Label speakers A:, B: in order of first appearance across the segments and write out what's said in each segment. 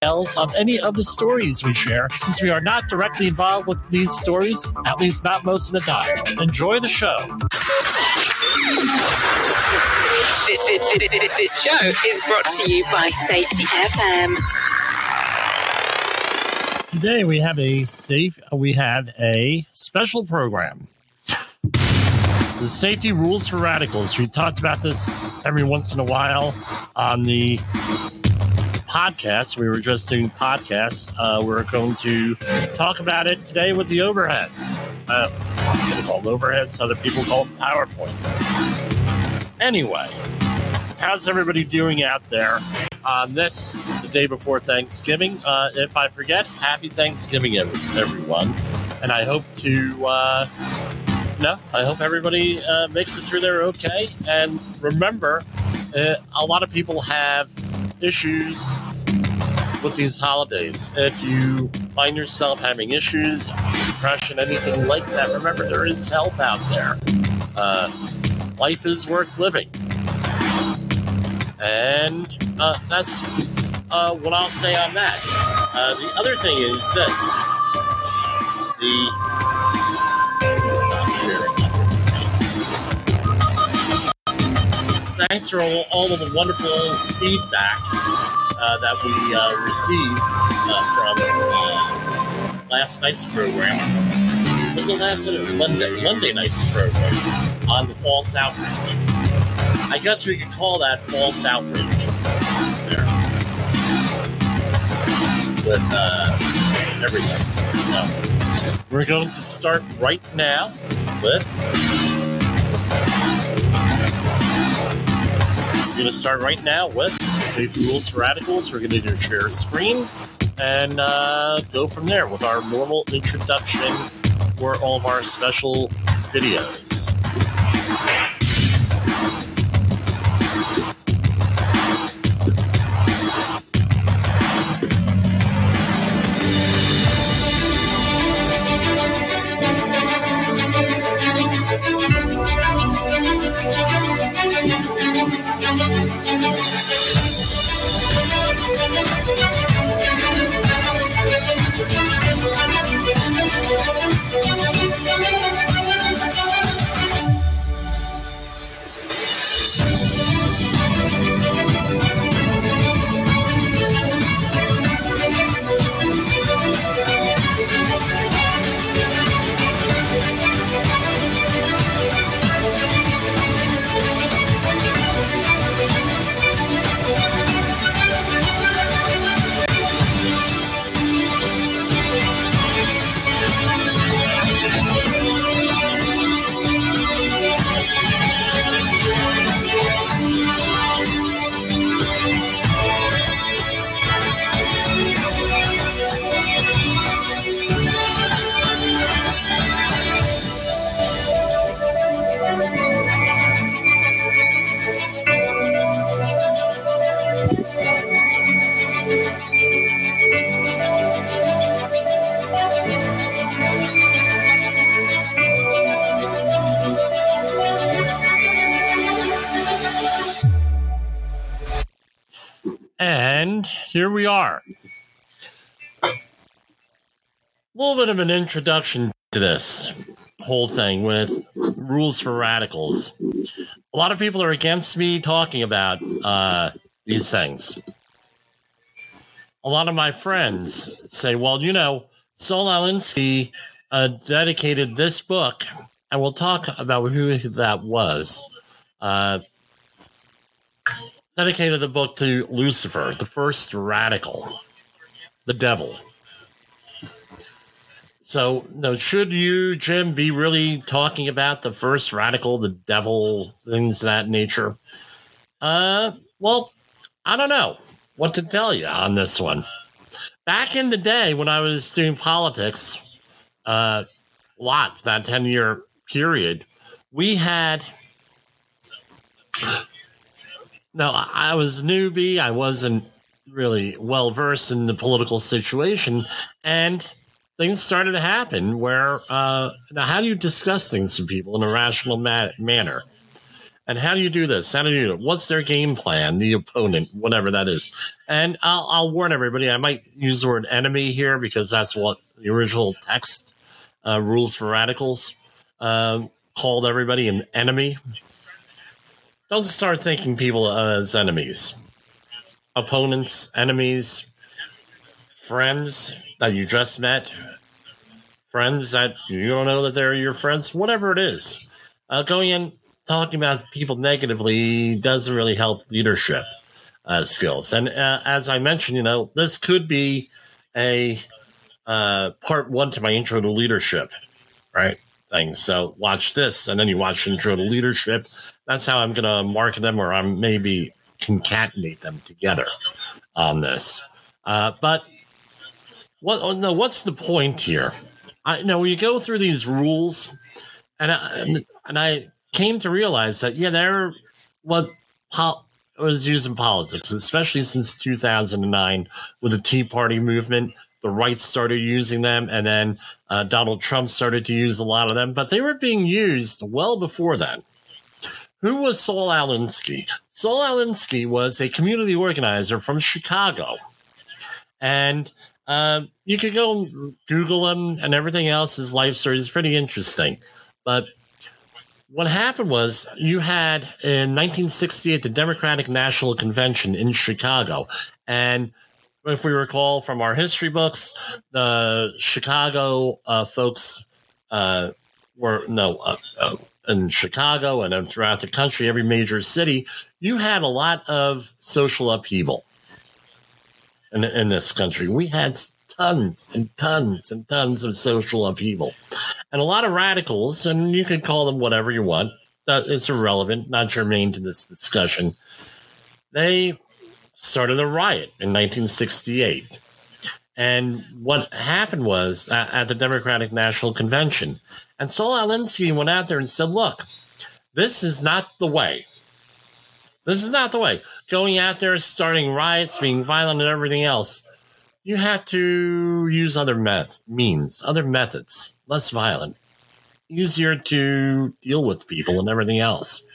A: details of any of the stories we share, since we are not directly involved with these stories, at least not most of the time. Enjoy the show.
B: This, this, this, this show is brought to you by Safety FM.
A: Today we have a safe. We have a special program. The safety rules for radicals. We talked about this every once in a while on the podcast. We were just doing podcasts. Uh, we're going to talk about it today with the overheads. Uh, people call overheads. Other people call powerpoints. Anyway, how's everybody doing out there on this, the day before Thanksgiving? Uh, if I forget, happy Thanksgiving, everyone. And I hope to, uh, no, I hope everybody uh, makes it through there okay. And remember, uh, a lot of people have issues with these holidays. If you find yourself having issues, depression, anything like that, remember there is help out there. Uh, life is worth living. And uh, that's uh, what I'll say on that. Uh, the other thing is this the. Stop sharing. Thanks for all, all of the wonderful feedback uh, that we uh, received uh, from uh, last night's program. Was it last Monday? Monday night's program on the false outrage. I guess we could call that false outrage there with uh, everything. So we're going to start right now with. Going to start right now with safety rules for radicals. We're going to share screen and uh, go from there with our normal introduction for all of our special videos. Are. A little bit of an introduction to this whole thing with rules for radicals. A lot of people are against me talking about uh, these things. A lot of my friends say, well, you know, Saul Alinsky uh, dedicated this book, and we'll talk about who that was. Uh, dedicated the book to Lucifer, the first radical, the devil. So, no, should you, Jim, be really talking about the first radical, the devil, things of that nature? Uh, well, I don't know what to tell you on this one. Back in the day when I was doing politics, uh, lot that 10 year period, we had no, I was newbie. I wasn't really well versed in the political situation, and things started to happen. Where uh, now, how do you discuss things to people in a rational ma- manner? And how do you do this? How do you do it? What's their game plan? The opponent, whatever that is. And I'll, I'll warn everybody. I might use the word enemy here because that's what the original text uh, rules for radicals uh, called everybody an enemy. Don't start thinking people as enemies. Opponents, enemies, friends that you just met, friends that you don't know that they're your friends, whatever it is. Uh, going in talking about people negatively doesn't really help leadership uh, skills. And uh, as I mentioned, you know, this could be a uh, part one to my intro to leadership, right? Thing. So watch this, and then you watch intro to leadership. That's how I'm going to market them, or I'm maybe concatenate them together on this. Uh, but what? Oh, no, what's the point here? I know you go through these rules, and I, and I came to realize that yeah, they're what pol- was used in politics, especially since 2009 with the Tea Party movement. The right started using them, and then uh, Donald Trump started to use a lot of them, but they were being used well before then. Who was Saul Alinsky? Saul Alinsky was a community organizer from Chicago. And um, you could go Google him and everything else. His life story is pretty interesting. But what happened was you had in 1968 the Democratic National Convention in Chicago, and if we recall from our history books, the Chicago uh, folks uh, were no uh, uh in Chicago and throughout the country, every major city, you had a lot of social upheaval in, in this country. We had tons and tons and tons of social upheaval. And a lot of radicals, and you can call them whatever you want, it's irrelevant, not germane to this discussion. They started a riot in 1968. And what happened was uh, at the Democratic National Convention, and Saul Alinsky went out there and said, Look, this is not the way. This is not the way. Going out there, starting riots, being violent, and everything else you have to use other means, other methods, less violent, easier to deal with people and everything else.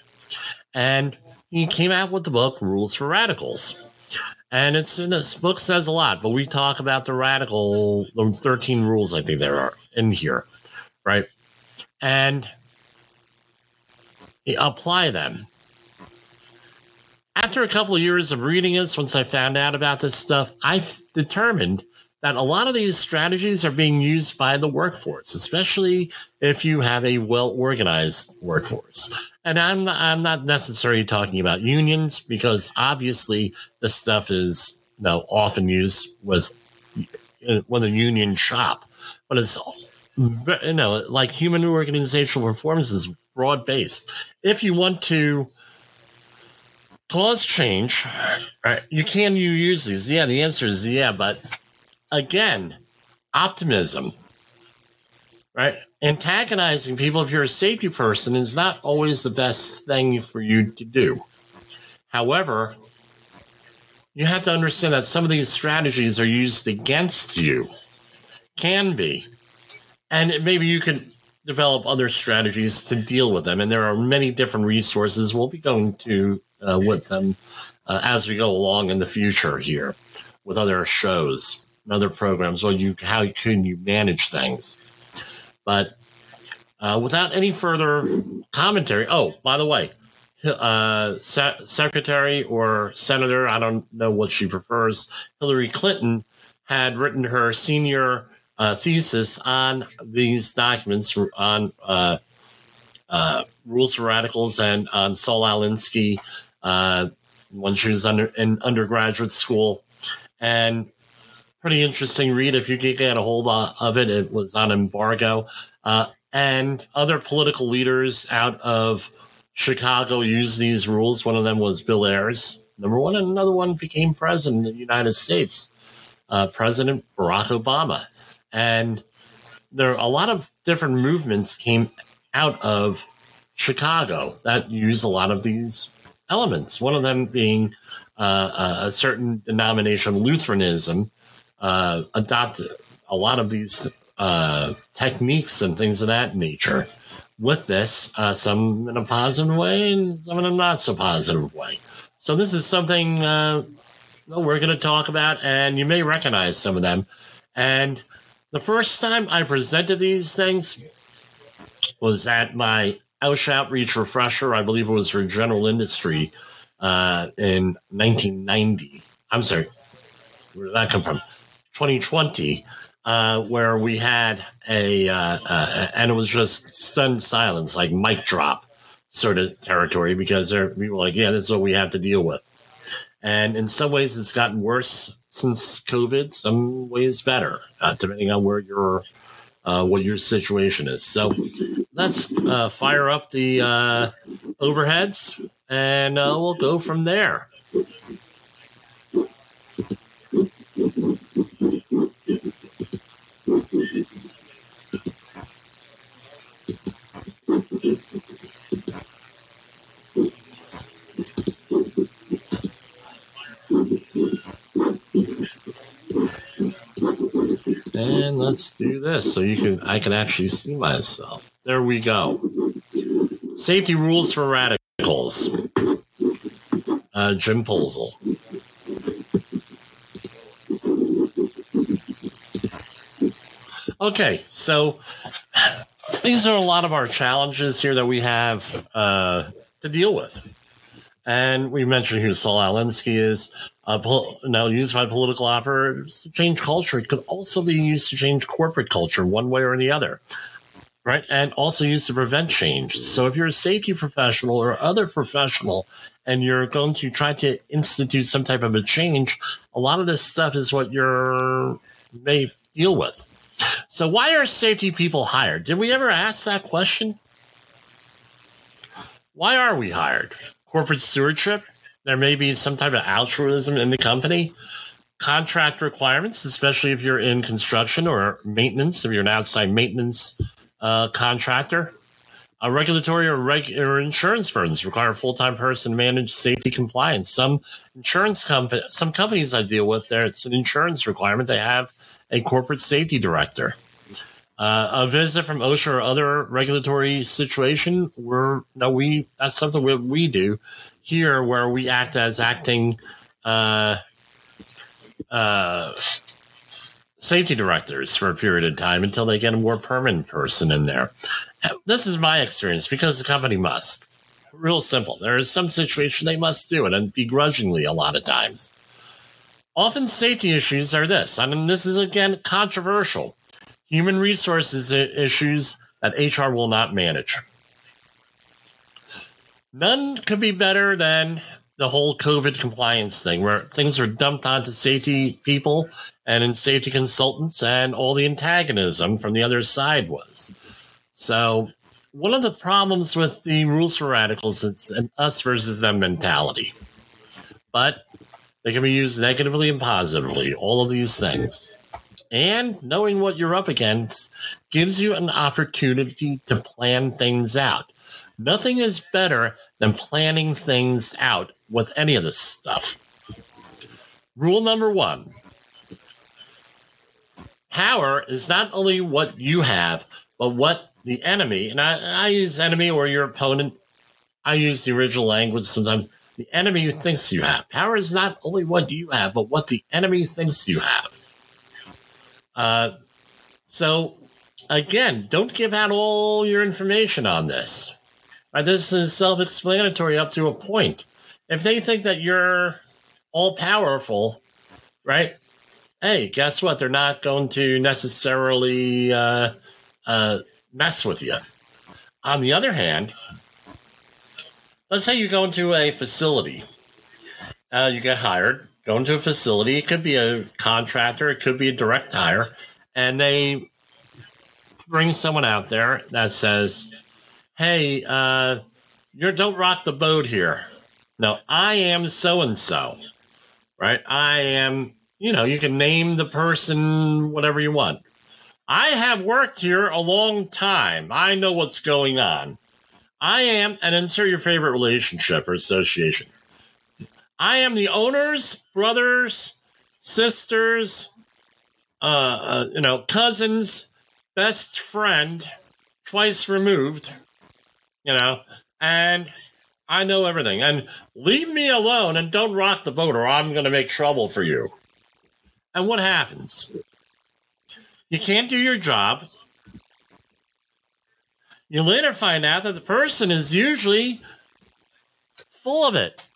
A: And he came out with the book Rules for Radicals. And it's in this book says a lot, but we talk about the radical, the 13 rules I think there are in here, right? And apply them after a couple of years of reading this, once I found out about this stuff, I've determined that a lot of these strategies are being used by the workforce, especially if you have a well organized workforce. And I'm I'm not necessarily talking about unions because obviously this stuff is you know, often used with when a union shop, but it's you know like human organizational performance is broad based. If you want to cause change. Right? You can you use these? Yeah, the answer is yeah, but again, optimism. Right? Antagonizing people if you're a safety person is not always the best thing for you to do. However, you have to understand that some of these strategies are used against you. Can be. And maybe you can develop other strategies to deal with them. And there are many different resources we'll be going to uh, with them uh, as we go along in the future here with other shows other programs. Or you, how can you manage things? But uh, without any further commentary, oh, by the way, uh, se- secretary or senator, I don't know what she prefers, Hillary Clinton had written her senior uh, thesis on these documents on uh, uh, rules for radicals and on Saul Alinsky uh, when she was under in undergraduate school, and pretty interesting read if you could get a hold of it. It was on embargo, uh, and other political leaders out of Chicago used these rules. One of them was Bill Ayers, number one, and another one became president of the United States, uh, President Barack Obama, and there are a lot of different movements came out of Chicago that use a lot of these elements. One of them being uh, a certain denomination, Lutheranism, uh, adopted a lot of these uh, techniques and things of that nature with this, uh, some in a positive way and some in a not so positive way. So this is something uh, we're going to talk about, and you may recognize some of them. And the first time I presented these things was at my OSHA Outreach Refresher. I believe it was for general industry uh, in 1990. I'm sorry, where did that come from? 2020 uh, where we had a, uh, uh, and it was just stunned silence, like mic drop sort of territory, because there, were like, yeah, this is what we have to deal with. And in some ways, it's gotten worse since COVID. Some ways better, uh, depending on where your uh, what your situation is. So let's uh, fire up the overheads, and we'll go from there. And let's do this so you can I can actually see myself. There we go. Safety rules for radicals. Uh, Jim Posel. Okay, so these are a lot of our challenges here that we have uh, to deal with. And we mentioned who Saul Alinsky is. Uh, pol- now, used by political offers to change culture. It could also be used to change corporate culture one way or the other, right? And also used to prevent change. So, if you're a safety professional or other professional and you're going to try to institute some type of a change, a lot of this stuff is what you're may deal with. So, why are safety people hired? Did we ever ask that question? Why are we hired? corporate stewardship. There may be some type of altruism in the company. Contract requirements, especially if you're in construction or maintenance, if you're an outside maintenance uh, contractor. A regulatory or, reg- or insurance firms require a full-time person to manage safety compliance. Some insurance company, some companies I deal with, there it's an insurance requirement. They have a corporate safety director. Uh, a visit from OSHA or other regulatory situation, we're no, we that's something we, we do here, where we act as acting uh, uh, safety directors for a period of time until they get a more permanent person in there. This is my experience because the company must. Real simple. There is some situation they must do it, and begrudgingly a lot of times. Often safety issues are this, I mean, this is again controversial human resources issues that HR will not manage. None could be better than the whole COVID compliance thing, where things are dumped onto safety people and in safety consultants, and all the antagonism from the other side was. So, one of the problems with the rules for radicals is an us versus them mentality. But they can be used negatively and positively, all of these things and knowing what you're up against gives you an opportunity to plan things out. Nothing is better than planning things out with any of this stuff. Rule number one power is not only what you have, but what the enemy, and I, I use enemy or your opponent, I use the original language sometimes. The enemy thinks you have. Power is not only what you have, but what the enemy thinks you have. Uh, so again, don't give out all your information on this. Right? This is self-explanatory up to a point. If they think that you're all powerful, right? Hey, guess what? They're not going to necessarily uh, uh, mess with you. On the other hand, let's say you go into a facility, uh, you get hired, go into a facility. It could be a contractor, it could be a direct hire, and they bring someone out there that says, "Hey, uh, you don't rock the boat here." No, I am so and so, right? I am. You know, you can name the person whatever you want. I have worked here a long time. I know what's going on. I am, and insert your favorite relationship or association. I am the owner's brothers, sisters, uh, uh, you know, cousins, best friend, twice removed, you know, and I know everything. And leave me alone and don't rock the boat or I'm going to make trouble for you. And what happens? You can't do your job. You later find out that the person is usually full of it.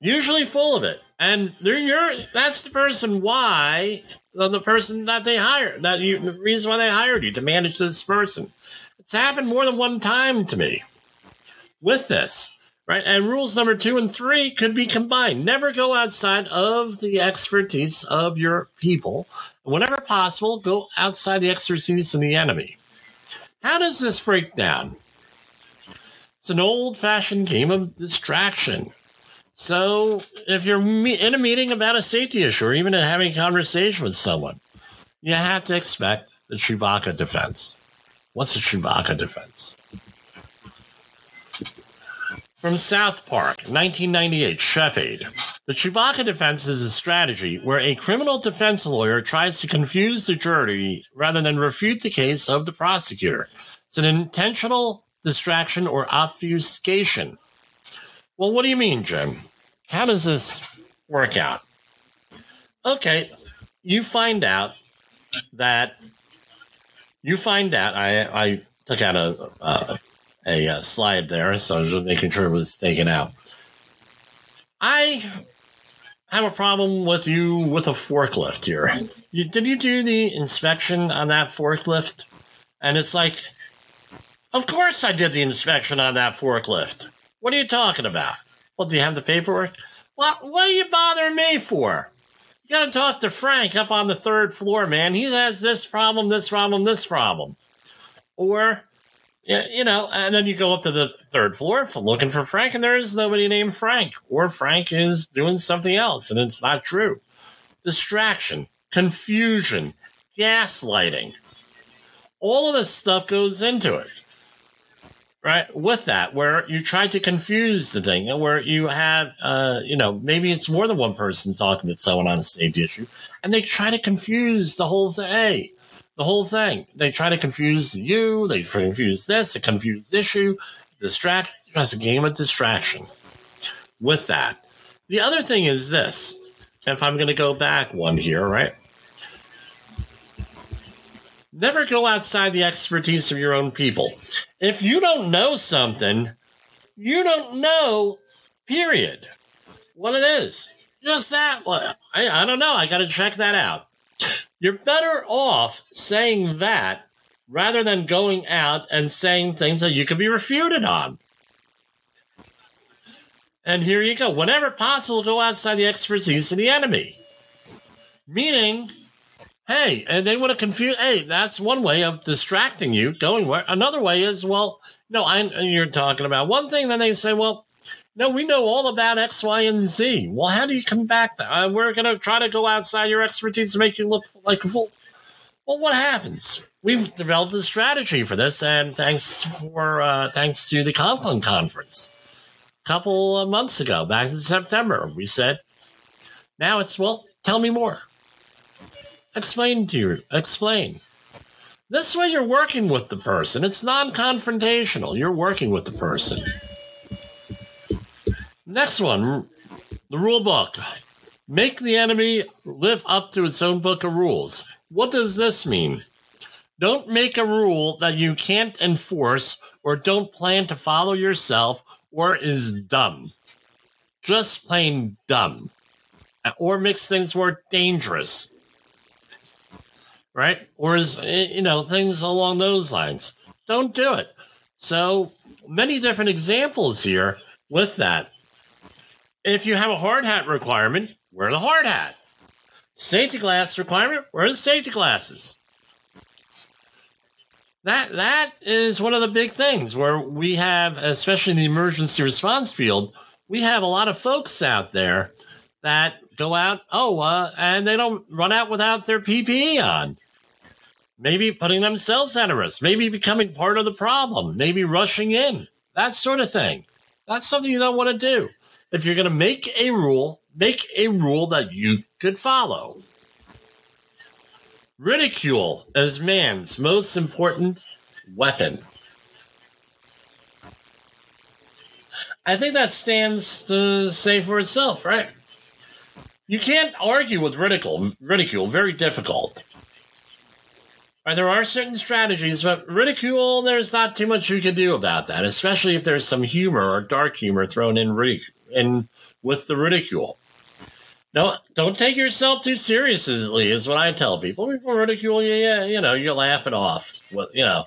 A: Usually full of it. And they're your that's the person why the person that they hired that you the reason why they hired you to manage this person. It's happened more than one time to me with this. Right. And rules number two and three could be combined. Never go outside of the expertise of your people. Whenever possible, go outside the expertise of the enemy. How does this break down? It's an old fashioned game of distraction. So if you're in a meeting about a safety issue or even having a conversation with someone, you have to expect the Chewbacca defense. What's the Chewbacca defense? From South Park, 1998, Chef Aid. The Chewbacca defense is a strategy where a criminal defense lawyer tries to confuse the jury rather than refute the case of the prosecutor. It's an intentional distraction or obfuscation. Well, what do you mean, Jim? How does this work out? Okay, you find out that you find out. I I took out a uh, a, a slide there, so I was making sure it was taken out. I have a problem with you with a forklift here. You, did you do the inspection on that forklift? And it's like, of course I did the inspection on that forklift. What are you talking about? Well, do you have the paperwork? What, what are you bothering me for? You got to talk to Frank up on the third floor, man. He has this problem, this problem, this problem. Or, you know, and then you go up to the third floor looking for Frank, and there is nobody named Frank. Or Frank is doing something else, and it's not true. Distraction, confusion, gaslighting. All of this stuff goes into it right with that where you try to confuse the thing where you have uh, you know maybe it's more than one person talking to someone on a safety issue and they try to confuse the whole thing hey, the whole thing they try to confuse you they confuse this a confused issue distract just a game of distraction with that the other thing is this if i'm going to go back one here right Never go outside the expertise of your own people. If you don't know something, you don't know, period, what it is. Just that. I, I don't know. I got to check that out. You're better off saying that rather than going out and saying things that you could be refuted on. And here you go. Whenever possible, go outside the expertise of the enemy. Meaning, Hey, and they want to confuse. Hey, that's one way of distracting you. Going where another way is well, no, I you're talking about one thing. Then they say, well, no, we know all about X, Y, and Z. Well, how do you come back? There? Uh, we're going to try to go outside your expertise to make you look like a fool. Well, what happens? We've developed a strategy for this, and thanks for uh, thanks to the Conklin conference a couple of months ago, back in September, we said, now it's well, tell me more. Explain to you. Explain. This way, you're working with the person. It's non confrontational. You're working with the person. Next one the rule book. Make the enemy live up to its own book of rules. What does this mean? Don't make a rule that you can't enforce or don't plan to follow yourself or is dumb. Just plain dumb. Or makes things more dangerous right? Or is eh, you know things along those lines. Don't do it. So many different examples here with that. If you have a hard hat requirement, wear the hard hat. Safety glass requirement, wear the safety glasses. That that is one of the big things where we have, especially in the emergency response field, we have a lot of folks out there that go out, oh, uh, and they don't run out without their PPE on maybe putting themselves at risk, maybe becoming part of the problem, maybe rushing in, that sort of thing. That's something you don't want to do. If you're going to make a rule, make a rule that you could follow. Ridicule is man's most important weapon. I think that stands to say for itself, right? You can't argue with ridicule. Ridicule, very difficult. Right, there are certain strategies, but ridicule, there's not too much you can do about that, especially if there's some humor or dark humor thrown in, in with the ridicule. No, don't take yourself too seriously, is what I tell people. People ridicule you, yeah, you know, you laugh it off. Well, you know,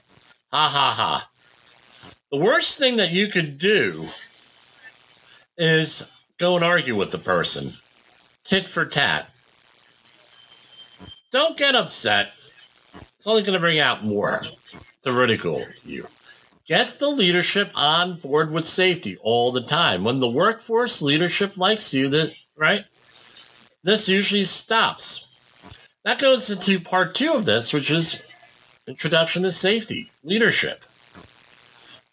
A: ha ha ha. The worst thing that you could do is go and argue with the person, tit for tat. Don't get upset it's only going to bring out more to ridicule you. Get the leadership on board with safety all the time. When the workforce leadership likes you, that right, this usually stops. That goes into part two of this, which is introduction to safety leadership.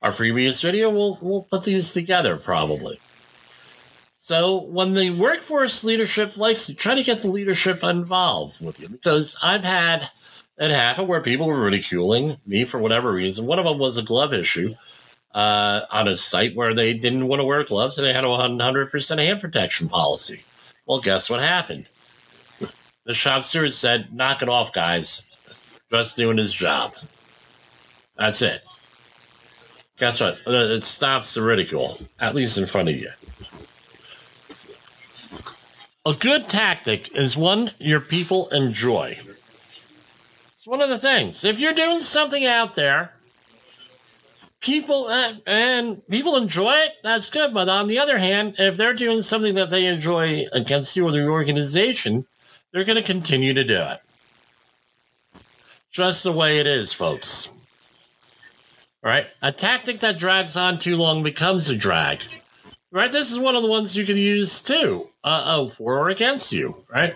A: Our previous video, we'll we'll put these together probably. So when the workforce leadership likes you, try to get the leadership involved with you because I've had it happened where people were ridiculing me for whatever reason. One of them was a glove issue uh, on a site where they didn't want to wear gloves and they had a 100% hand protection policy. Well, guess what happened? The shop steward said, knock it off, guys. Just doing his job. That's it. Guess what? It stops the ridicule, at least in front of you. A good tactic is one your people enjoy. It's one of the things. If you're doing something out there, people uh, and people enjoy it, that's good. But on the other hand, if they're doing something that they enjoy against you or the organization, they're going to continue to do it. Just the way it is, folks. All right. A tactic that drags on too long becomes a drag. Right? This is one of the ones you can use too, uh, oh, for or against you. Right?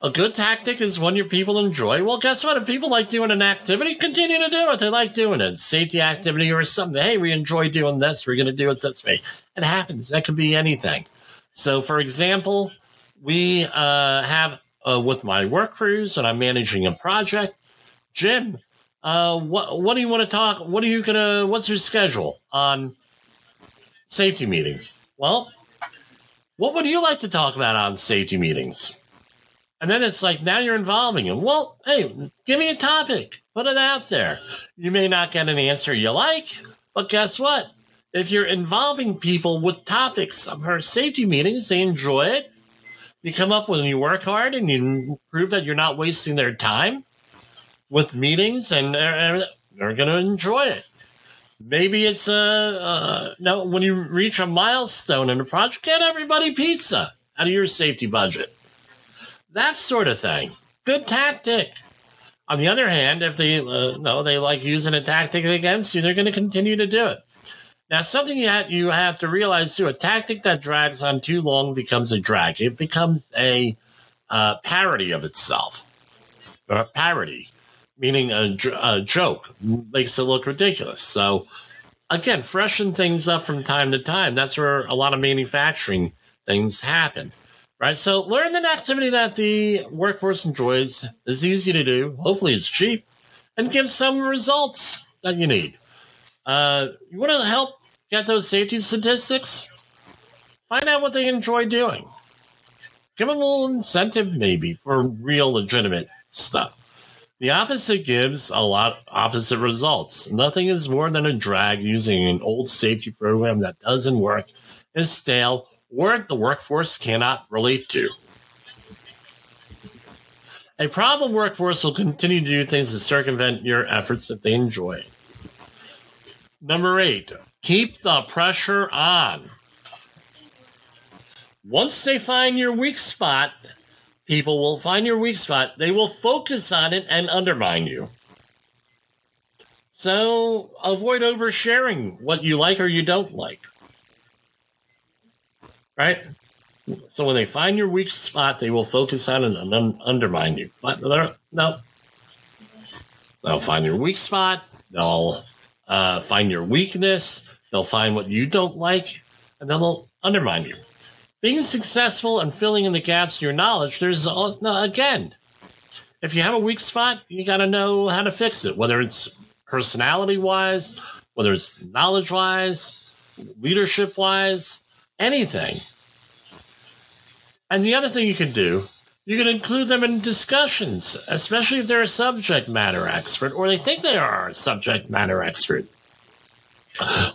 A: A good tactic is one your people enjoy. Well, guess what? If people like doing an activity, continue to do it. They like doing it. Safety activity or something. Hey, we enjoy doing this. We're going to do it this way. It happens. That could be anything. So, for example, we uh, have uh, with my work crews and I'm managing a project. Jim, uh, what what do you want to talk? What are you gonna? What's your schedule on safety meetings? Well, what would you like to talk about on safety meetings? And then it's like now you're involving them. Well, hey, give me a topic, put it out there. You may not get an answer you like, but guess what? If you're involving people with topics of for safety meetings, they enjoy it. You come up with, you work hard, and you prove that you're not wasting their time with meetings, and they're, they're going to enjoy it. Maybe it's a uh, no. When you reach a milestone in a project, get everybody pizza out of your safety budget that sort of thing. Good tactic. On the other hand, if they uh, no, they like using a tactic against you, they're going to continue to do it. Now, something that you have to realize too: a tactic that drags on too long becomes a drag. It becomes a uh, parody of itself, or a parody, meaning a, a joke, makes it look ridiculous. So, again, freshen things up from time to time. That's where a lot of manufacturing things happen right? So learn an activity that the workforce enjoys is easy to do. Hopefully, it's cheap and gives some results that you need. Uh, you want to help get those safety statistics? Find out what they enjoy doing. Give them a little incentive, maybe, for real, legitimate stuff. The opposite gives a lot opposite results. Nothing is more than a drag using an old safety program that doesn't work, is stale, or the workforce cannot relate to. A problem workforce will continue to do things to circumvent your efforts if they enjoy. Number eight, keep the pressure on. Once they find your weak spot, people will find your weak spot, they will focus on it and undermine you. So avoid oversharing what you like or you don't like right? So when they find your weak spot, they will focus on it and un- undermine you. But no, they'll find your weak spot. They'll uh, find your weakness. They'll find what you don't like, and then they'll undermine you. Being successful and filling in the gaps in your knowledge, there's again, if you have a weak spot, you got to know how to fix it. Whether it's personality wise, whether it's knowledge wise, leadership wise, anything. And the other thing you can do, you can include them in discussions, especially if they're a subject matter expert or they think they are a subject matter expert.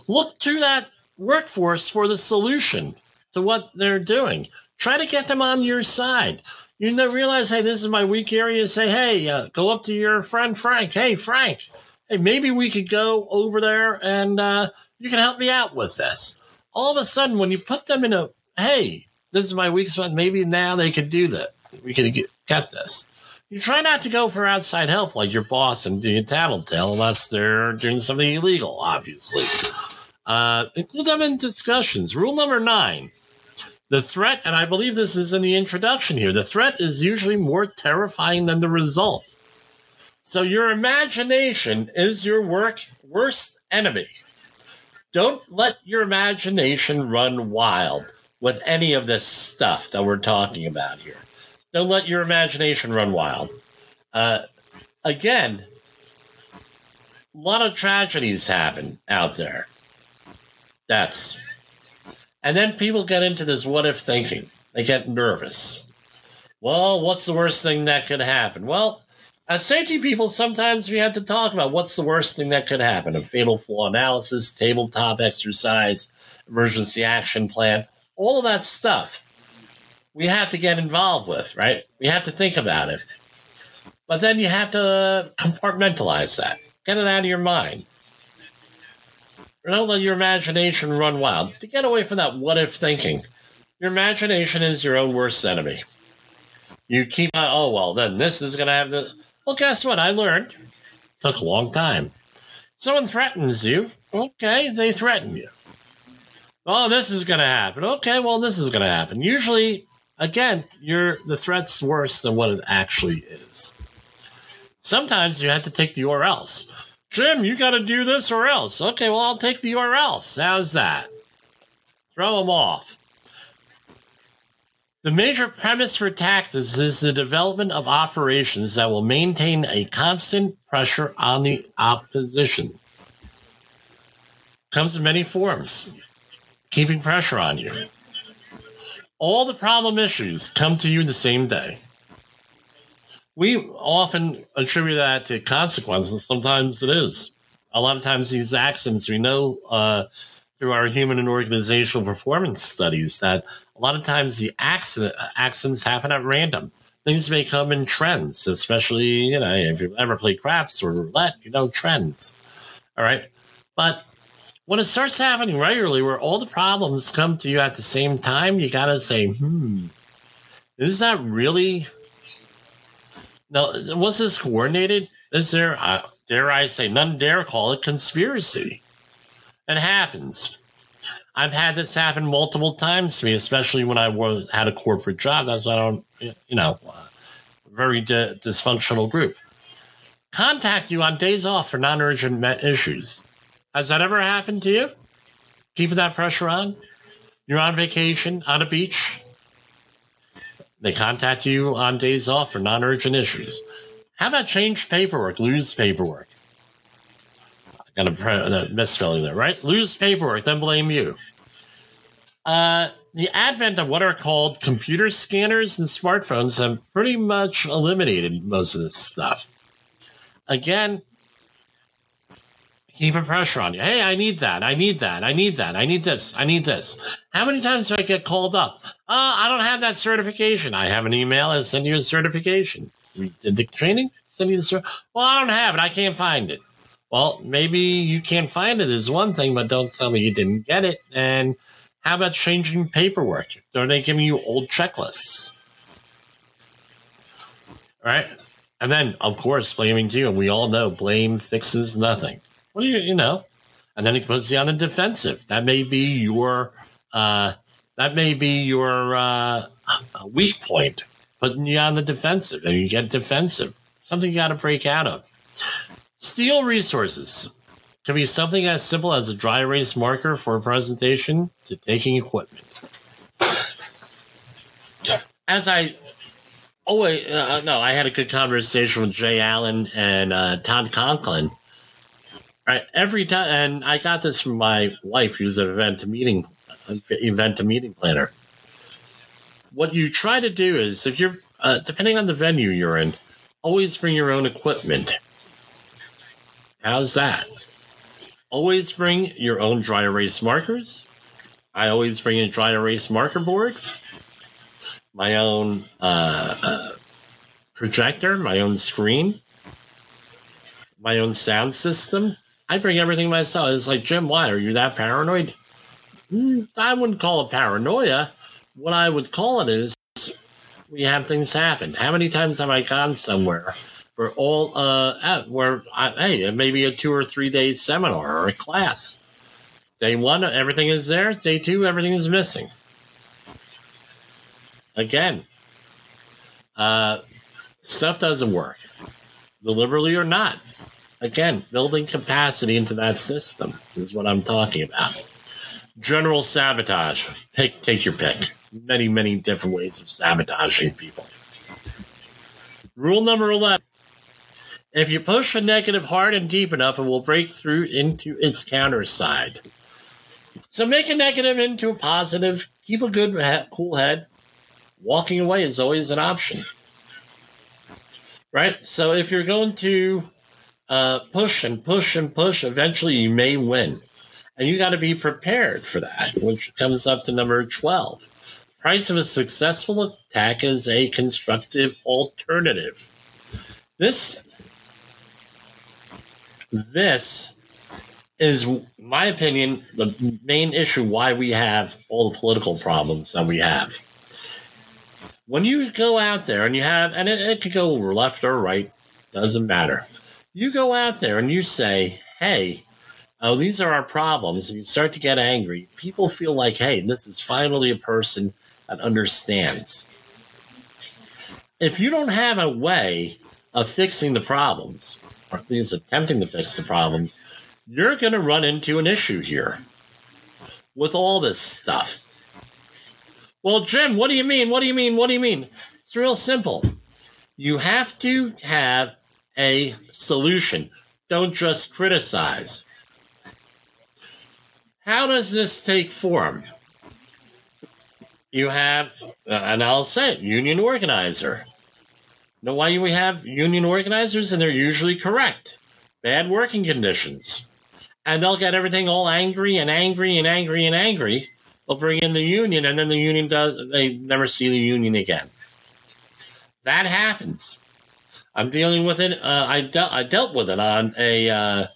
A: Look to that workforce for the solution to what they're doing. Try to get them on your side. You know, realize, hey, this is my weak area. Say, hey, uh, go up to your friend Frank. Hey, Frank, hey, maybe we could go over there and uh, you can help me out with this. All of a sudden, when you put them in a, hey, this is my weak spot, maybe now they could do that. We can get, get this. You try not to go for outside help like your boss and being tattletale unless they're doing something illegal, obviously. Uh, include them in discussions. Rule number nine the threat, and I believe this is in the introduction here, the threat is usually more terrifying than the result. So your imagination is your work worst enemy. Don't let your imagination run wild with any of this stuff that we're talking about here. Don't let your imagination run wild. Uh, again, a lot of tragedies happen out there. That's and then people get into this what if thinking. They get nervous. Well, what's the worst thing that could happen? Well, as safety people, sometimes we have to talk about what's the worst thing that could happen a fatal flaw analysis, tabletop exercise, emergency action plan, all of that stuff we have to get involved with, right? We have to think about it. But then you have to compartmentalize that, get it out of your mind. Don't let your imagination run wild. To get away from that what if thinking, your imagination is your own worst enemy. You keep, on oh, well, then this is going to have the. Well, guess what? I learned. Took a long time. Someone threatens you. Okay, they threaten you. Oh, this is going to happen. Okay, well, this is going to happen. Usually, again, you're, the threat's worse than what it actually is. Sometimes you have to take the or else. Jim, you got to do this or else. Okay, well, I'll take the or else. How's that? Throw them off. The major premise for tactics is the development of operations that will maintain a constant pressure on the opposition. Comes in many forms, keeping pressure on you. All the problem issues come to you the same day we often attribute that to consequences. Sometimes it is. A lot of times, these accidents, we know uh, through our human and organizational performance studies that a lot of times the accident accidents happen at random. Things may come in trends, especially you know if you ever play craps or roulette, you know trends. All right, but when it starts happening regularly, where all the problems come to you at the same time, you got to say, "Hmm, is that really now, was this coordinated? Is there, uh, dare I say, none dare call it conspiracy? It happens. I've had this happen multiple times to me, especially when I was, had a corporate job. That's I don't, you know, uh, very di- dysfunctional group. Contact you on days off for non-urgent issues. Has that ever happened to you? Keeping that pressure on? You're on vacation on a beach. They contact you on days off for non urgent issues. How about change paperwork, lose paperwork? I got a misspelling there, right? Lose paperwork, then blame you. Uh, the advent of what are called computer scanners and smartphones have pretty much eliminated most of this stuff. Again, keeping pressure on you. Hey, I need that. I need that. I need that. I need this. I need this. How many times do I get called up? Uh, I don't have that certification. I have an email. I send you a certification. Did the training. Send you the cert. Well, I don't have it. I can't find it. Well, maybe you can't find it is one thing, but don't tell me you didn't get it. And how about changing paperwork? Are they giving you old checklists? All right. And then, of course, blaming you. And we all know blame fixes nothing. What do you, you know? And then it puts you on the defensive. That may be your, uh, that may be your uh, weak point, putting you on the defensive, and you get defensive. Something you got to break out of. Steal resources can be something as simple as a dry erase marker for a presentation to taking equipment. As I oh wait uh, no, I had a good conversation with Jay Allen and uh, Todd Conklin Right. Every time, and I got this from my wife, who's an event meeting event to meeting planner. What you try to do is, if you're uh, depending on the venue you're in, always bring your own equipment. How's that? Always bring your own dry erase markers. I always bring a dry erase marker board, my own uh, uh, projector, my own screen, my own sound system. I bring everything myself. It's like, Jim, why? Are you that paranoid? Mm, I wouldn't call it paranoia. What I would call it is we have things happen. How many times have I gone somewhere where all, uh, at, where, hey, maybe a two or three day seminar or a class? Day one, everything is there. Day two, everything is missing. Again, uh, stuff doesn't work, deliberately or not. Again, building capacity into that system is what I'm talking about. General sabotage. Pick, take your pick. Many, many different ways of sabotaging people. Rule number 11. If you push a negative hard and deep enough, it will break through into its counter side. So make a negative into a positive. Keep a good, cool head. Walking away is always an option. Right? So if you're going to uh, push and push and push. Eventually, you may win. And you got to be prepared for that, which comes up to number 12. Price of a successful attack is a constructive alternative. This this is my opinion the main issue why we have all the political problems that we have when you go out there and you have and it, it could go left or right doesn't matter you go out there and you say, hey, oh, these are our problems, and you start to get angry, people feel like, hey, this is finally a person that understands. If you don't have a way of fixing the problems, least attempting to fix the problems, you're going to run into an issue here with all this stuff. Well, Jim, what do you mean? What do you mean? What do you mean? It's real simple. You have to have a solution. Don't just criticize. How does this take form? You have, uh, and I'll say it, union organizer. Know why do we have union organizers? And they're usually correct. Bad working conditions. And they'll get everything all angry and angry and angry and angry. They'll bring in the union, and then the union does, they never see the union again. That happens. I'm dealing with it. Uh, I, de- I dealt with it on a uh,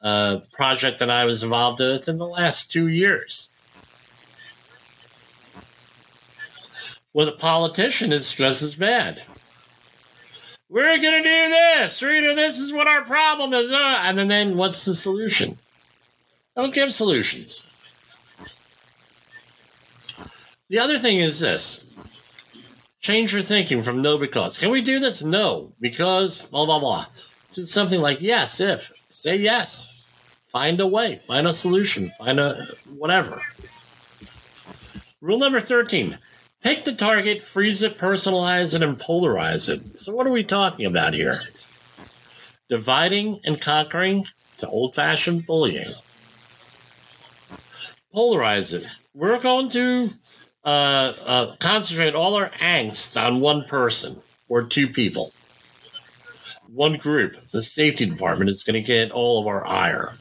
A: uh, project that I was involved with in the last two years. With a politician, it's just as bad. We're to do this. Rita, this is what our problem is. Uh, and then, then what's the solution? Don't give solutions. The other thing is this Change your thinking from no because. Can we do this? No, because blah, blah, blah. To something like yes, if. Say yes. Find a way. Find a solution. Find a whatever. Rule number 13 pick the target, freeze it, personalize it, and polarize it. So, what are we talking about here? Dividing and conquering to old fashioned bullying. Polarize it. We're going to uh, uh, concentrate all our angst on one person or two people. One group, the safety department, is going to get all of our ire.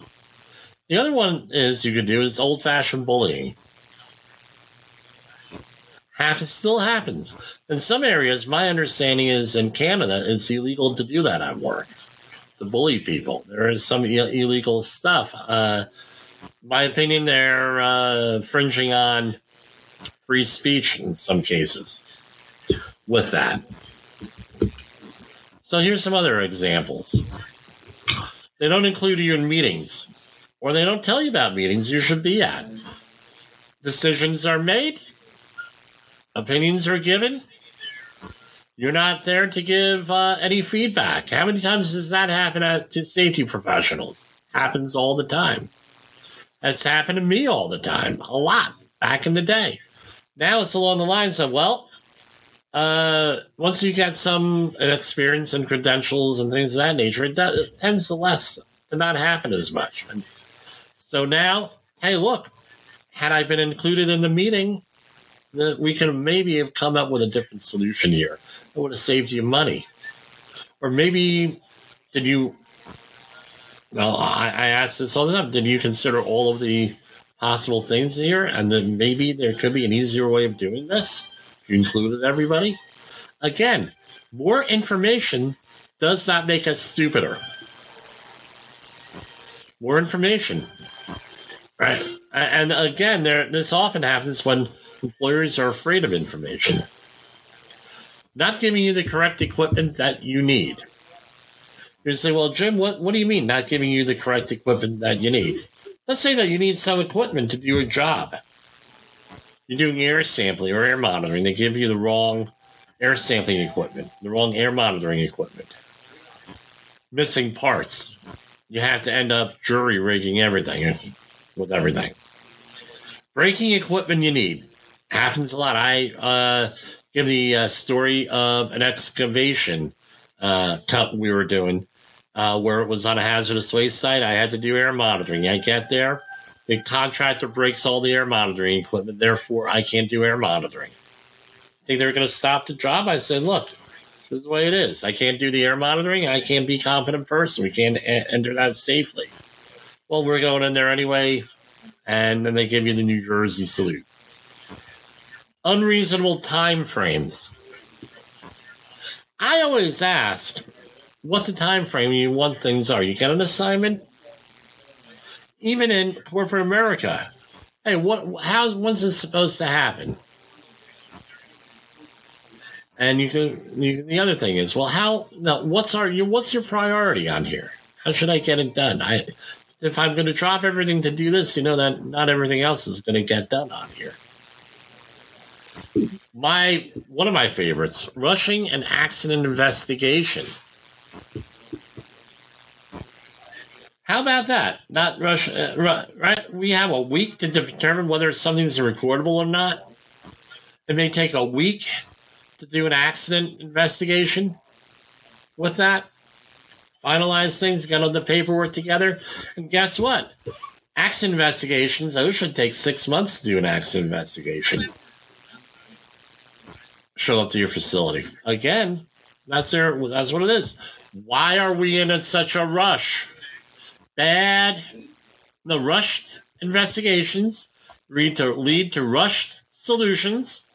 A: The other one is you could do is old fashioned bullying. Half still happens. In some areas, my understanding is in Canada, it's illegal to do that at work, to bully people. There is some Ill- illegal stuff. Uh, my opinion, they're uh, fringing on free speech in some cases with that. So here's some other examples. They don't include you in meetings, or they don't tell you about meetings you should be at. Decisions are made, opinions are given. You're not there to give uh, any feedback. How many times does that happen at, to safety professionals? Happens all the time. That's happened to me all the time, a lot back in the day. Now it's along the lines of, well, uh, once you get some experience and credentials and things of that nature, it, does, it tends to less to not happen as much. So now, hey, look, had I been included in the meeting, we could maybe have come up with a different solution here. It would have saved you money. Or maybe did you well, I, I ask this all the time. Did you consider all of the possible things here? And then maybe there could be an easier way of doing this you included everybody. Again, more information does not make us stupider. More information. Right. And again, there this often happens when employers are afraid of information. Not giving you the correct equipment that you need. You say, well, Jim, what, what do you mean not giving you the correct equipment that you need? Let's say that you need some equipment to do a job. You're doing air sampling or air monitoring. They give you the wrong air sampling equipment, the wrong air monitoring equipment, missing parts. You have to end up jury rigging everything with everything. Breaking equipment you need happens a lot. I uh, give the uh, story of an excavation uh, cut we were doing uh, where it was on a hazardous waste site. I had to do air monitoring. I get there, the contractor breaks all the air monitoring equipment. Therefore, I can't do air monitoring. I Think they're going to stop the job? I said, look, this is the way it is. I can't do the air monitoring. I can't be confident first. We can't enter that safely. Well, we're going in there anyway, and then they give you the New Jersey salute. Unreasonable time frames. I always ask what the time frame you want things are. You get an assignment, even in corporate America. Hey, what? How's when's this supposed to happen? And you can. You, the other thing is, well, how? Now, what's our? You, What's your priority on here? How should I get it done? I, if I'm going to drop everything to do this, you know that not everything else is going to get done on here. My one of my favorites: rushing an accident investigation. How about that? Not rush, uh, right? We have a week to determine whether something's recordable or not. It may take a week to do an accident investigation with that. Finalize things, get all the paperwork together. And guess what? Accident investigations, those should take six months to do an accident investigation. Show up to your facility. Again, that's their that's what it is. Why are we in such a rush? Bad, the rushed investigations lead to lead to rushed solutions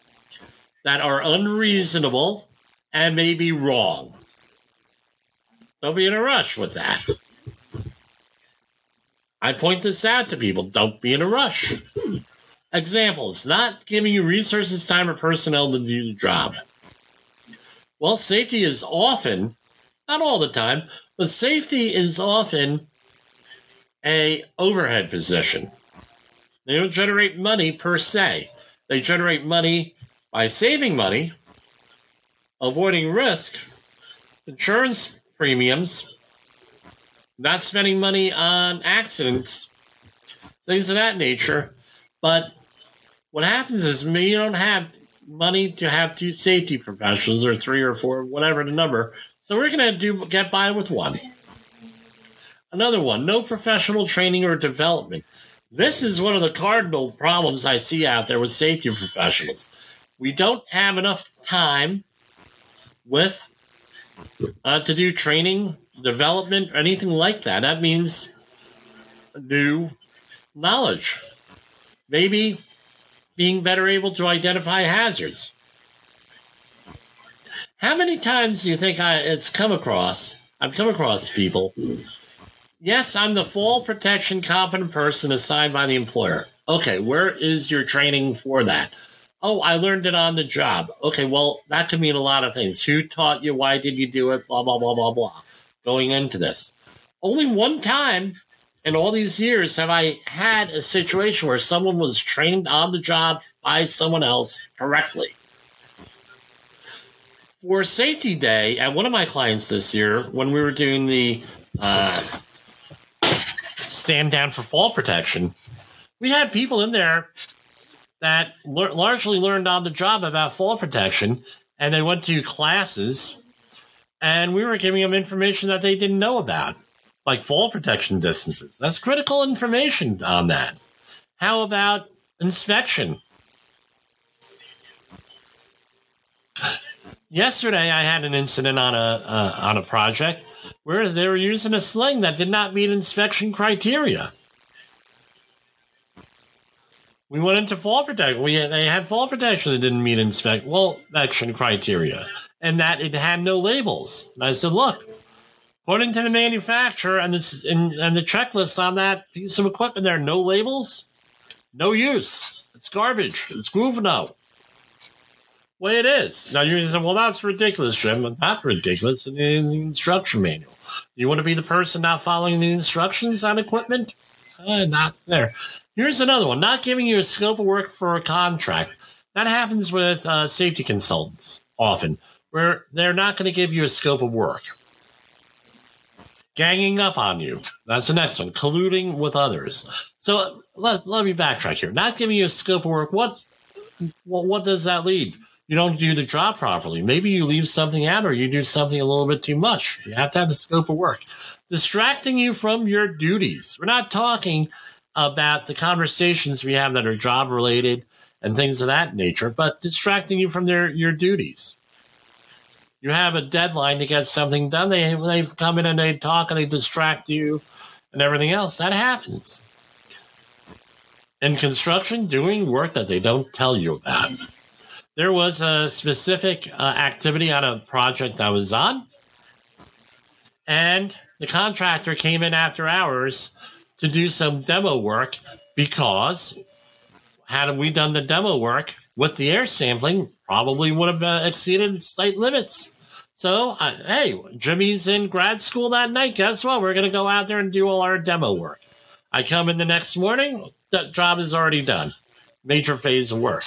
A: that are unreasonable and may be wrong. Don't be in a rush with that. I point this out to people. Don't be in a rush. Examples not giving you resources, time, or personnel to do the job. Well, safety is often not all the time, but safety is often a overhead position. They don't generate money per se. They generate money by saving money, avoiding risk, insurance premiums, not spending money on accidents, things of that nature. But what happens is you don't have money to have two safety professionals or three or four, whatever the number. So we're going to do get by with one. Another one, no professional training or development. This is one of the cardinal problems I see out there with safety professionals. We don't have enough time with uh, to do training, development, anything like that. That means new knowledge. Maybe being better able to identify hazards. How many times do you think I, it's come across? I've come across people. Yes, I'm the fall protection competent person assigned by the employer. Okay, where is your training for that? Oh, I learned it on the job. Okay, well, that could mean a lot of things. Who taught you? Why did you do it? Blah, blah, blah, blah, blah. Going into this. Only one time in all these years have I had a situation where someone was trained on the job by someone else correctly. For Safety Day, at one of my clients this year, when we were doing the uh, stand down for fall protection, we had people in there that le- largely learned on the job about fall protection, and they went to classes, and we were giving them information that they didn't know about like fall protection distances. That's critical information on that. How about inspection? Yesterday, I had an incident on a uh, on a project where they were using a sling that did not meet inspection criteria. We went into fall protection. We they had fall protection that didn't meet inspect well inspection criteria, and that it had no labels. And I said, look, according to the manufacturer and the and, and the checklist on that piece of equipment, there are no labels, no use. It's garbage. It's Gruvno. Way it is. Now you say, well, that's ridiculous, Jim. Not ridiculous in the instruction manual. You want to be the person not following the instructions on equipment? Uh, not there. Here's another one not giving you a scope of work for a contract. That happens with uh, safety consultants often, where they're not going to give you a scope of work. Ganging up on you. That's the next one. Colluding with others. So let, let me backtrack here. Not giving you a scope of work. What, what, what does that lead? You don't do the job properly. Maybe you leave something out or you do something a little bit too much. You have to have the scope of work distracting you from your duties. We're not talking about the conversations we have that are job related and things of that nature, but distracting you from their your duties. You have a deadline to get something done. They they come in and they talk and they distract you and everything else. That happens. In construction, doing work that they don't tell you about. There was a specific uh, activity on a project I was on, and the contractor came in after hours to do some demo work because had we done the demo work with the air sampling, probably would have uh, exceeded site limits. So, uh, hey, Jimmy's in grad school that night. Guess what? We're going to go out there and do all our demo work. I come in the next morning, the job is already done. Major phase of work.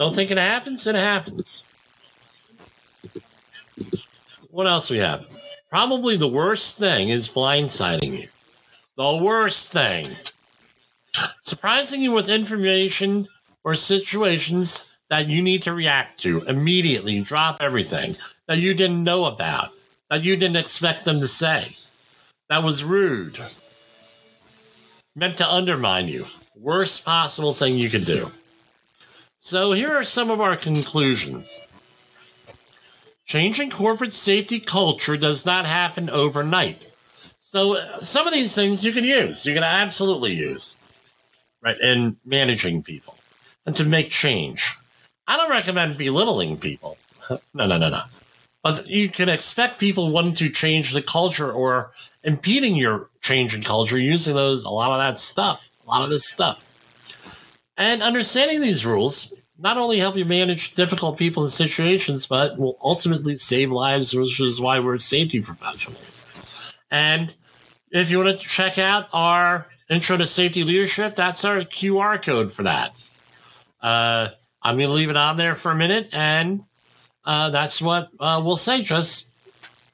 A: Don't think it happens? It happens. What else we have? Probably the worst thing is blindsiding you. The worst thing. Surprising you with information or situations that you need to react to immediately, drop everything that you didn't know about, that you didn't expect them to say. That was rude. Meant to undermine you. Worst possible thing you could do. So here are some of our conclusions. Changing corporate safety culture does not happen overnight. So uh, some of these things you can use, you can absolutely use, right, in managing people and to make change. I don't recommend belittling people. no, no, no, no. But you can expect people wanting to change the culture or impeding your change in culture using those a lot of that stuff, a lot of this stuff. And understanding these rules not only help you manage difficult people and situations, but will ultimately save lives, which is why we're safety professionals. And if you want to check out our intro to safety leadership, that's our QR code for that. Uh, I'm going to leave it on there for a minute, and uh, that's what uh, we'll say just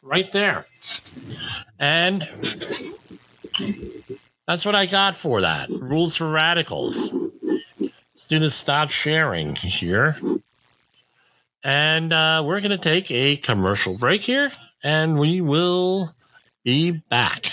A: right there. And that's what I got for that. Rules for radicals. Let's do the stop sharing here. And uh, we're going to take a commercial break here, and we will be back.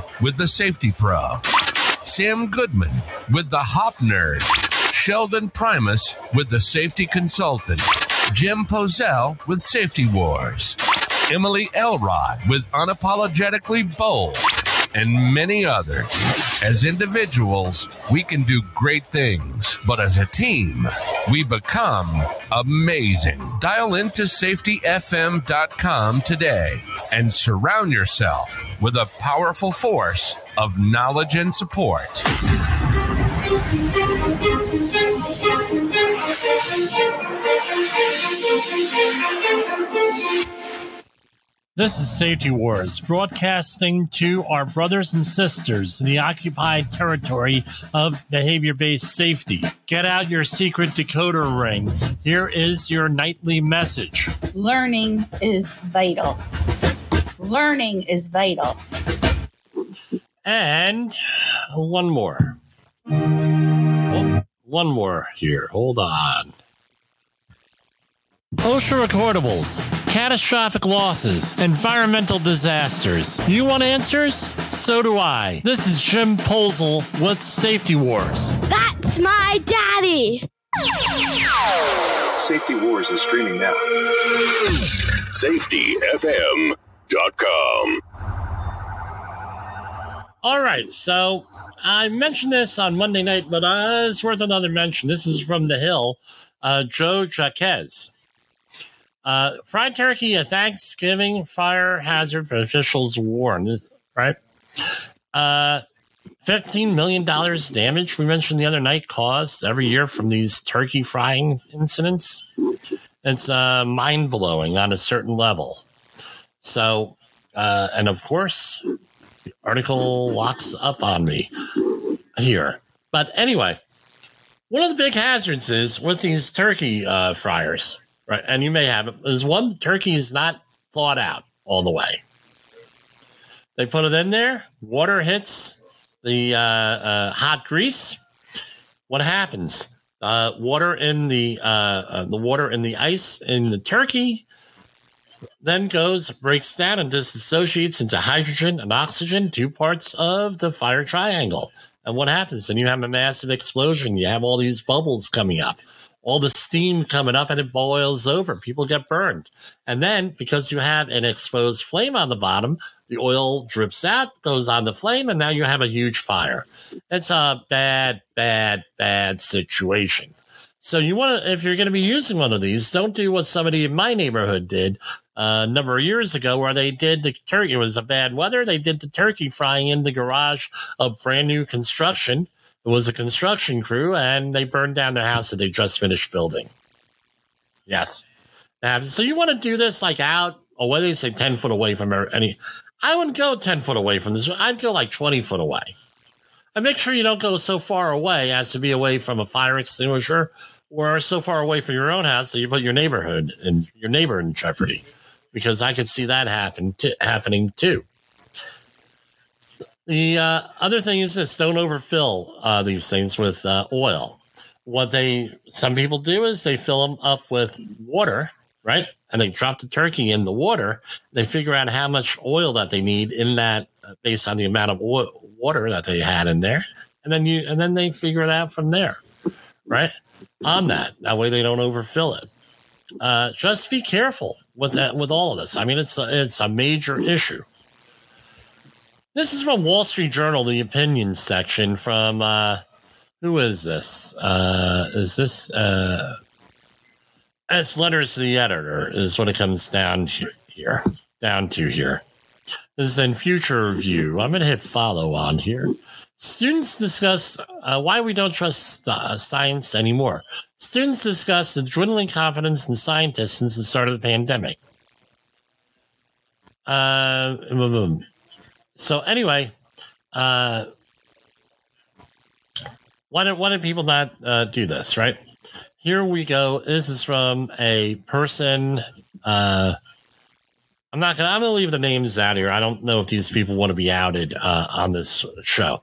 C: with the Safety Pro, Sam Goodman with the Hop Nerd, Sheldon Primus with the Safety Consultant, Jim Pozell with Safety Wars, Emily Elrod with Unapologetically Bold, and many others. As individuals, we can do great things, but as a team, we become amazing. Dial into safetyfm.com today and surround yourself with a powerful force of knowledge and support.
A: This is Safety Wars, broadcasting to our brothers and sisters in the occupied territory of behavior based safety. Get out your secret decoder ring. Here is your nightly message.
D: Learning is vital. Learning is vital.
A: And one more. One more here. Hold on. OSHA recordables, catastrophic losses, environmental disasters. You want answers? So do I. This is Jim Posel with Safety Wars.
E: That's my daddy.
F: Safety Wars is streaming now.
G: SafetyFM.com.
A: All right, so I mentioned this on Monday night, but uh, it's worth another mention. This is from The Hill, uh, Joe Jaquez. Uh, fried turkey, a Thanksgiving fire hazard officials warn, right? Uh, $15 million damage we mentioned the other night caused every year from these turkey frying incidents. It's uh, mind blowing on a certain level. So, uh, and of course, the article locks up on me here. But anyway, one of the big hazards is with these turkey uh, fryers right? And you may have it. Is one turkey is not thawed out all the way. They put it in there. Water hits the uh, uh, hot grease. What happens? Uh, water in the uh, uh, the water in the ice in the turkey then goes breaks down and disassociates into hydrogen and oxygen, two parts of the fire triangle. And what happens? And you have a massive explosion. You have all these bubbles coming up all the steam coming up and it boils over. People get burned. And then because you have an exposed flame on the bottom, the oil drips out, goes on the flame, and now you have a huge fire. It's a bad, bad, bad situation. So you want to, if you're going to be using one of these, don't do what somebody in my neighborhood did uh, a number of years ago, where they did the turkey. It was a bad weather. They did the turkey frying in the garage of brand new construction it was a construction crew, and they burned down the house that they just finished building. Yes. So you want to do this like out, or what do they say, 10 foot away from any. I wouldn't go 10 foot away from this. I'd go like 20 foot away. And make sure you don't go so far away as to be away from a fire extinguisher or so far away from your own house that you put your neighborhood and your neighbor in jeopardy. Because I could see that happen t- happening too. The uh, other thing is this: don't overfill uh, these things with uh, oil. What they some people do is they fill them up with water, right? And they drop the turkey in the water. They figure out how much oil that they need in that uh, based on the amount of oil, water that they had in there, and then you and then they figure it out from there, right? On that, that way they don't overfill it. Uh, just be careful with that with all of this. I mean, it's a, it's a major issue. This is from Wall Street Journal, the opinion section from uh, who is this? Uh, is this uh, as letters to the editor is what it comes down here, down to here. This is in future review. I'm going to hit follow on here. Students discuss uh, why we don't trust uh, science anymore. Students discuss the dwindling confidence in scientists since the start of the pandemic. Uh, so anyway, uh, why did why did people not uh, do this? Right here we go. This is from a person. Uh, I'm not gonna. I'm gonna leave the names out here. I don't know if these people want to be outed uh, on this show.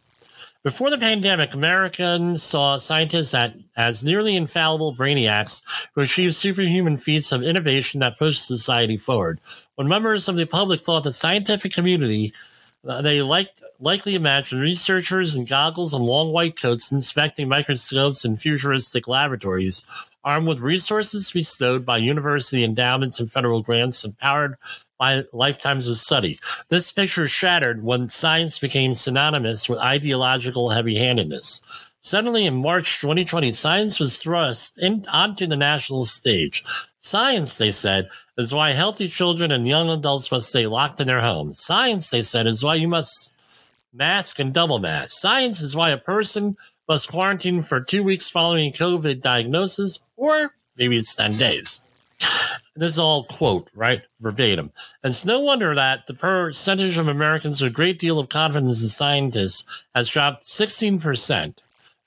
A: Before the pandemic, Americans saw scientists at, as nearly infallible brainiacs who achieved superhuman feats of innovation that pushed society forward. When members of the public thought the scientific community Uh, they liked, likely imagined researchers in goggles and long white coats inspecting microscopes in futuristic laboratories, armed with resources bestowed by university endowments and federal grants and powered by lifetimes of study. This picture shattered when science became synonymous with ideological heavy handedness. Suddenly, in March 2020, science was thrust in, onto the national stage. Science, they said, is why healthy children and young adults must stay locked in their homes. Science, they said, is why you must mask and double mask. Science is why a person must quarantine for two weeks following COVID diagnosis, or maybe it's 10 days. this is all quote, right? Verbatim. And it's no wonder that the percentage of Americans with a great deal of confidence in scientists has dropped 16%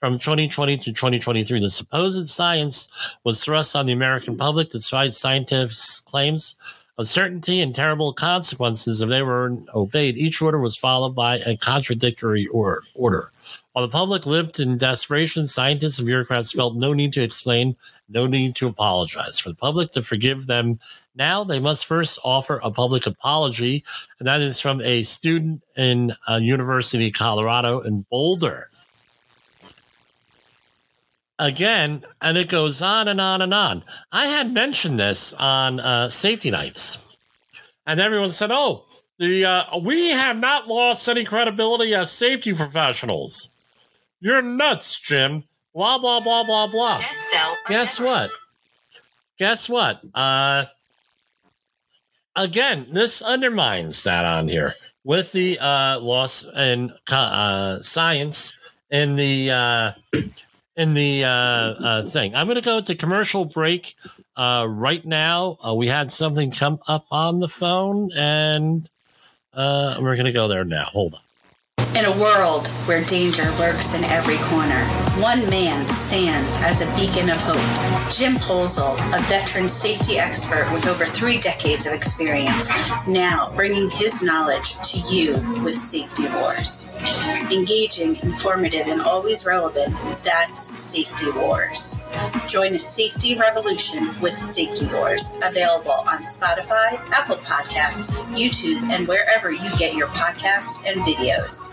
A: from 2020 to 2023. The supposed science was thrust on the American public despite scientists' claims of certainty and terrible consequences if they were obeyed. Each order was followed by a contradictory or- order. While the public lived in desperation, scientists and bureaucrats felt no need to explain, no need to apologize. For the public to forgive them now, they must first offer a public apology, and that is from a student in a University of Colorado in Boulder. Again, and it goes on and on and on. I had mentioned this on uh, safety nights, and everyone said, "Oh, the uh, we have not lost any credibility as safety professionals." You're nuts, Jim. Blah blah blah blah blah. Guess what? Guess what? Uh again, this undermines that on here with the uh loss in uh science in the uh in the uh, uh thing. I'm gonna go to commercial break uh right now. Uh, we had something come up on the phone and uh we're gonna go there now. Hold on.
D: In a world where danger lurks in every corner, one man stands as a beacon of hope. Jim Polzel, a veteran safety expert with over three decades of experience, now bringing his knowledge to you with Safety Wars. Engaging, informative, and always relevant, that's Safety Wars. Join a safety revolution with Safety Wars, available on Spotify, Apple Podcasts, YouTube, and wherever you get your podcasts and videos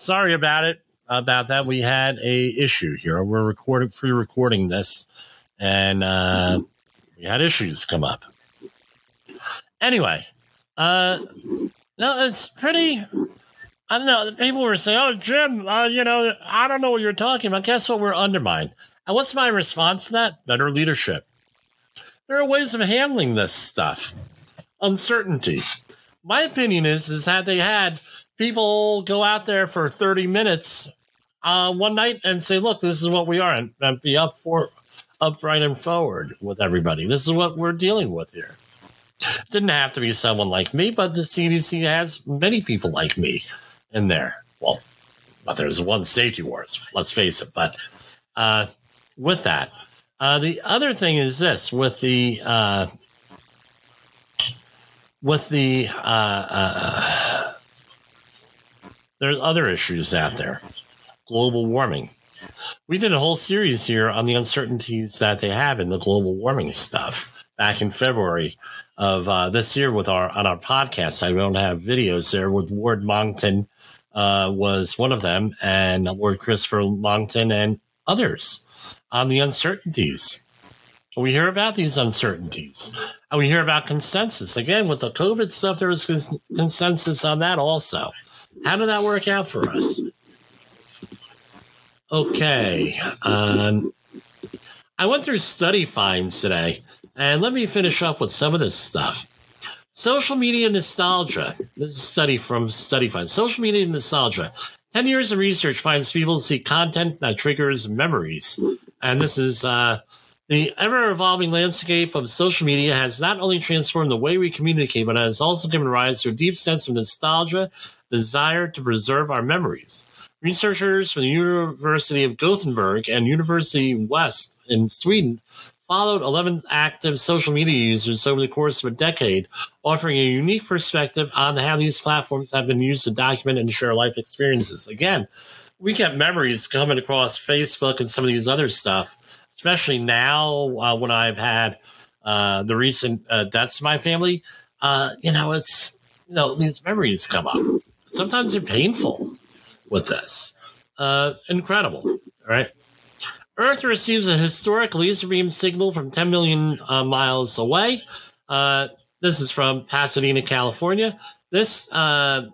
A: sorry about it about that. We had a issue here. We're recording pre-recording this and uh we had issues come up. Anyway uh no it's pretty i don't know. People were saying oh jim uh, you know i don't know what you're talking about. Guess what? We're undermined. And what's my response to that? Better leadership. There are ways of handling this stuff. Uncertainty. My opinion is is that they had people go out there for 30 minutes uh, one night and say, look, this is what we are, and, and be up for upright and forward with everybody. This is what we're dealing with here. Didn't have to be someone like me, but the CDC has many people like me in there. Well, but there's one safety wars, let's face it. But uh, with that, uh, the other thing is this with the uh, with the uh, uh, there's other issues out there. Global warming. We did a whole series here on the uncertainties that they have in the global warming stuff back in February of uh, this year with our on our podcast. I don't have videos there with Lord Monckton uh, was one of them, and Lord Christopher Monckton and others on the uncertainties. We hear about these uncertainties, and we hear about consensus. Again, with the COVID stuff, there was consensus on that also. How did that work out for us? Okay. Um, I went through study finds today, and let me finish up with some of this stuff. Social media nostalgia. This is a study from Study Finds. Social media nostalgia. 10 years of research finds people see content that triggers memories. And this is uh, the ever evolving landscape of social media has not only transformed the way we communicate, but has also given rise to a deep sense of nostalgia desire to preserve our memories. Researchers from the University of Gothenburg and University West in Sweden followed 11 active social media users over the course of a decade, offering a unique perspective on how these platforms have been used to document and share life experiences. Again, we get memories coming across Facebook and some of these other stuff, especially now uh, when I've had uh, the recent uh, deaths of my family. Uh, you know, it's you know these memories come up sometimes they're painful with this. Uh, incredible, right? Earth receives a historic laser beam signal from 10 million uh, miles away. Uh, this is from Pasadena, California. This uh,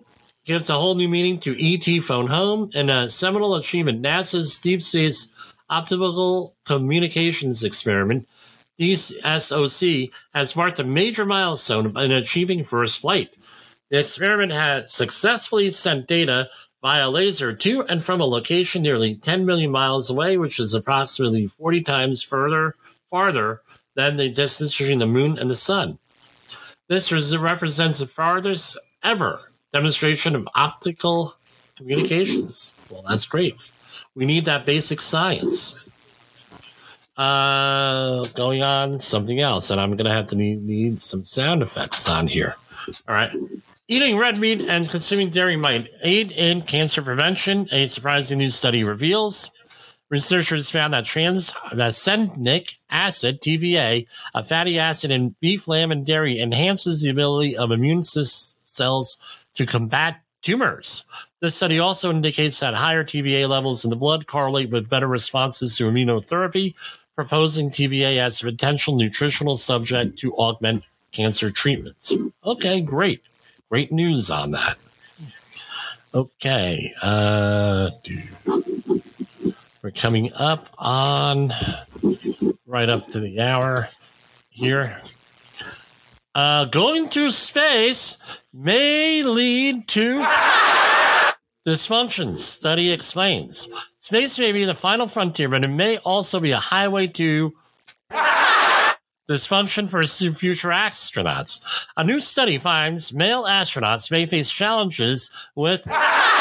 A: gives a whole new meaning to ET Phone Home and a seminal achievement. NASA's Deep Space Optical Communications Experiment, DSOC, has marked a major milestone in achieving first flight. The experiment had successfully sent data via laser to and from a location nearly 10 million miles away, which is approximately 40 times further farther than the distance between the moon and the sun. This represents the farthest ever demonstration of optical communications. Well, that's great. We need that basic science. Uh, going on something else, and I'm going to have to need, need some sound effects on here. All right. Eating red meat and consuming dairy might aid in cancer prevention, a surprising new study reveals. Researchers found that trans-vaccenic acid, TVA, a fatty acid in beef, lamb, and dairy, enhances the ability of immune cells to combat tumors. This study also indicates that higher TVA levels in the blood correlate with better responses to immunotherapy, proposing TVA as a potential nutritional subject to augment cancer treatments. Okay, great. Great news on that. Okay. Uh, we're coming up on right up to the hour here. Uh, going to space may lead to dysfunctions. Study explains. Space may be the final frontier, but it may also be a highway to dysfunction for future astronauts. A new study finds male astronauts may face challenges with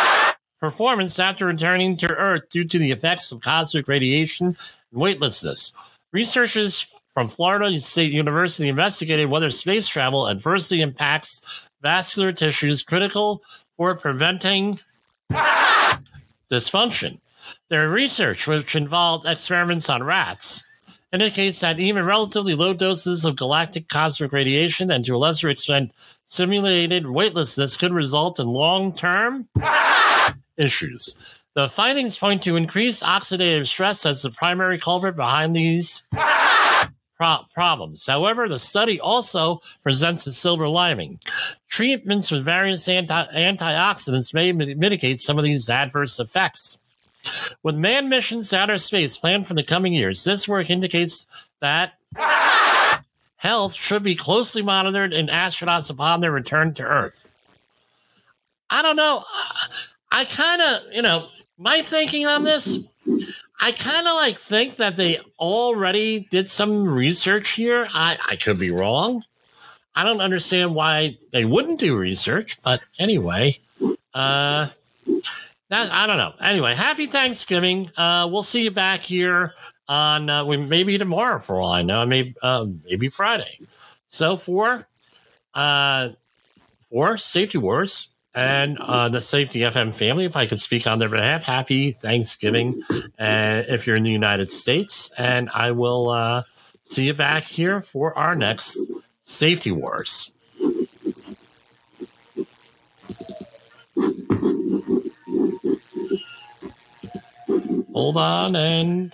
A: performance after returning to Earth due to the effects of cosmic radiation and weightlessness. Researchers from Florida State University investigated whether space travel adversely impacts vascular tissues critical for preventing dysfunction. Their research, which involved experiments on rats, indicates that even relatively low doses of galactic cosmic radiation and to a lesser extent simulated weightlessness could result in long term issues. The findings point to increased oxidative stress as the primary culprit behind these pro- problems. However, the study also presents a silver lining. Treatments with various anti- antioxidants may mitigate some of these adverse effects. With manned missions to outer space planned for the coming years, this work indicates that health should be closely monitored in astronauts upon their return to Earth. I don't know. I kind of, you know, my thinking on this, I kind of like think that they already did some research here. I, I could be wrong. I don't understand why they wouldn't do research, but anyway, uh, that, I don't know. Anyway, happy Thanksgiving. Uh, we'll see you back here on uh, maybe tomorrow for all I know, maybe uh, maybe Friday. So for uh, for Safety Wars, and uh, the Safety FM family, if I could speak on their behalf, happy Thanksgiving uh, if you're in the United States. And I will uh, see you back here for our next Safety Wars. Hold on and.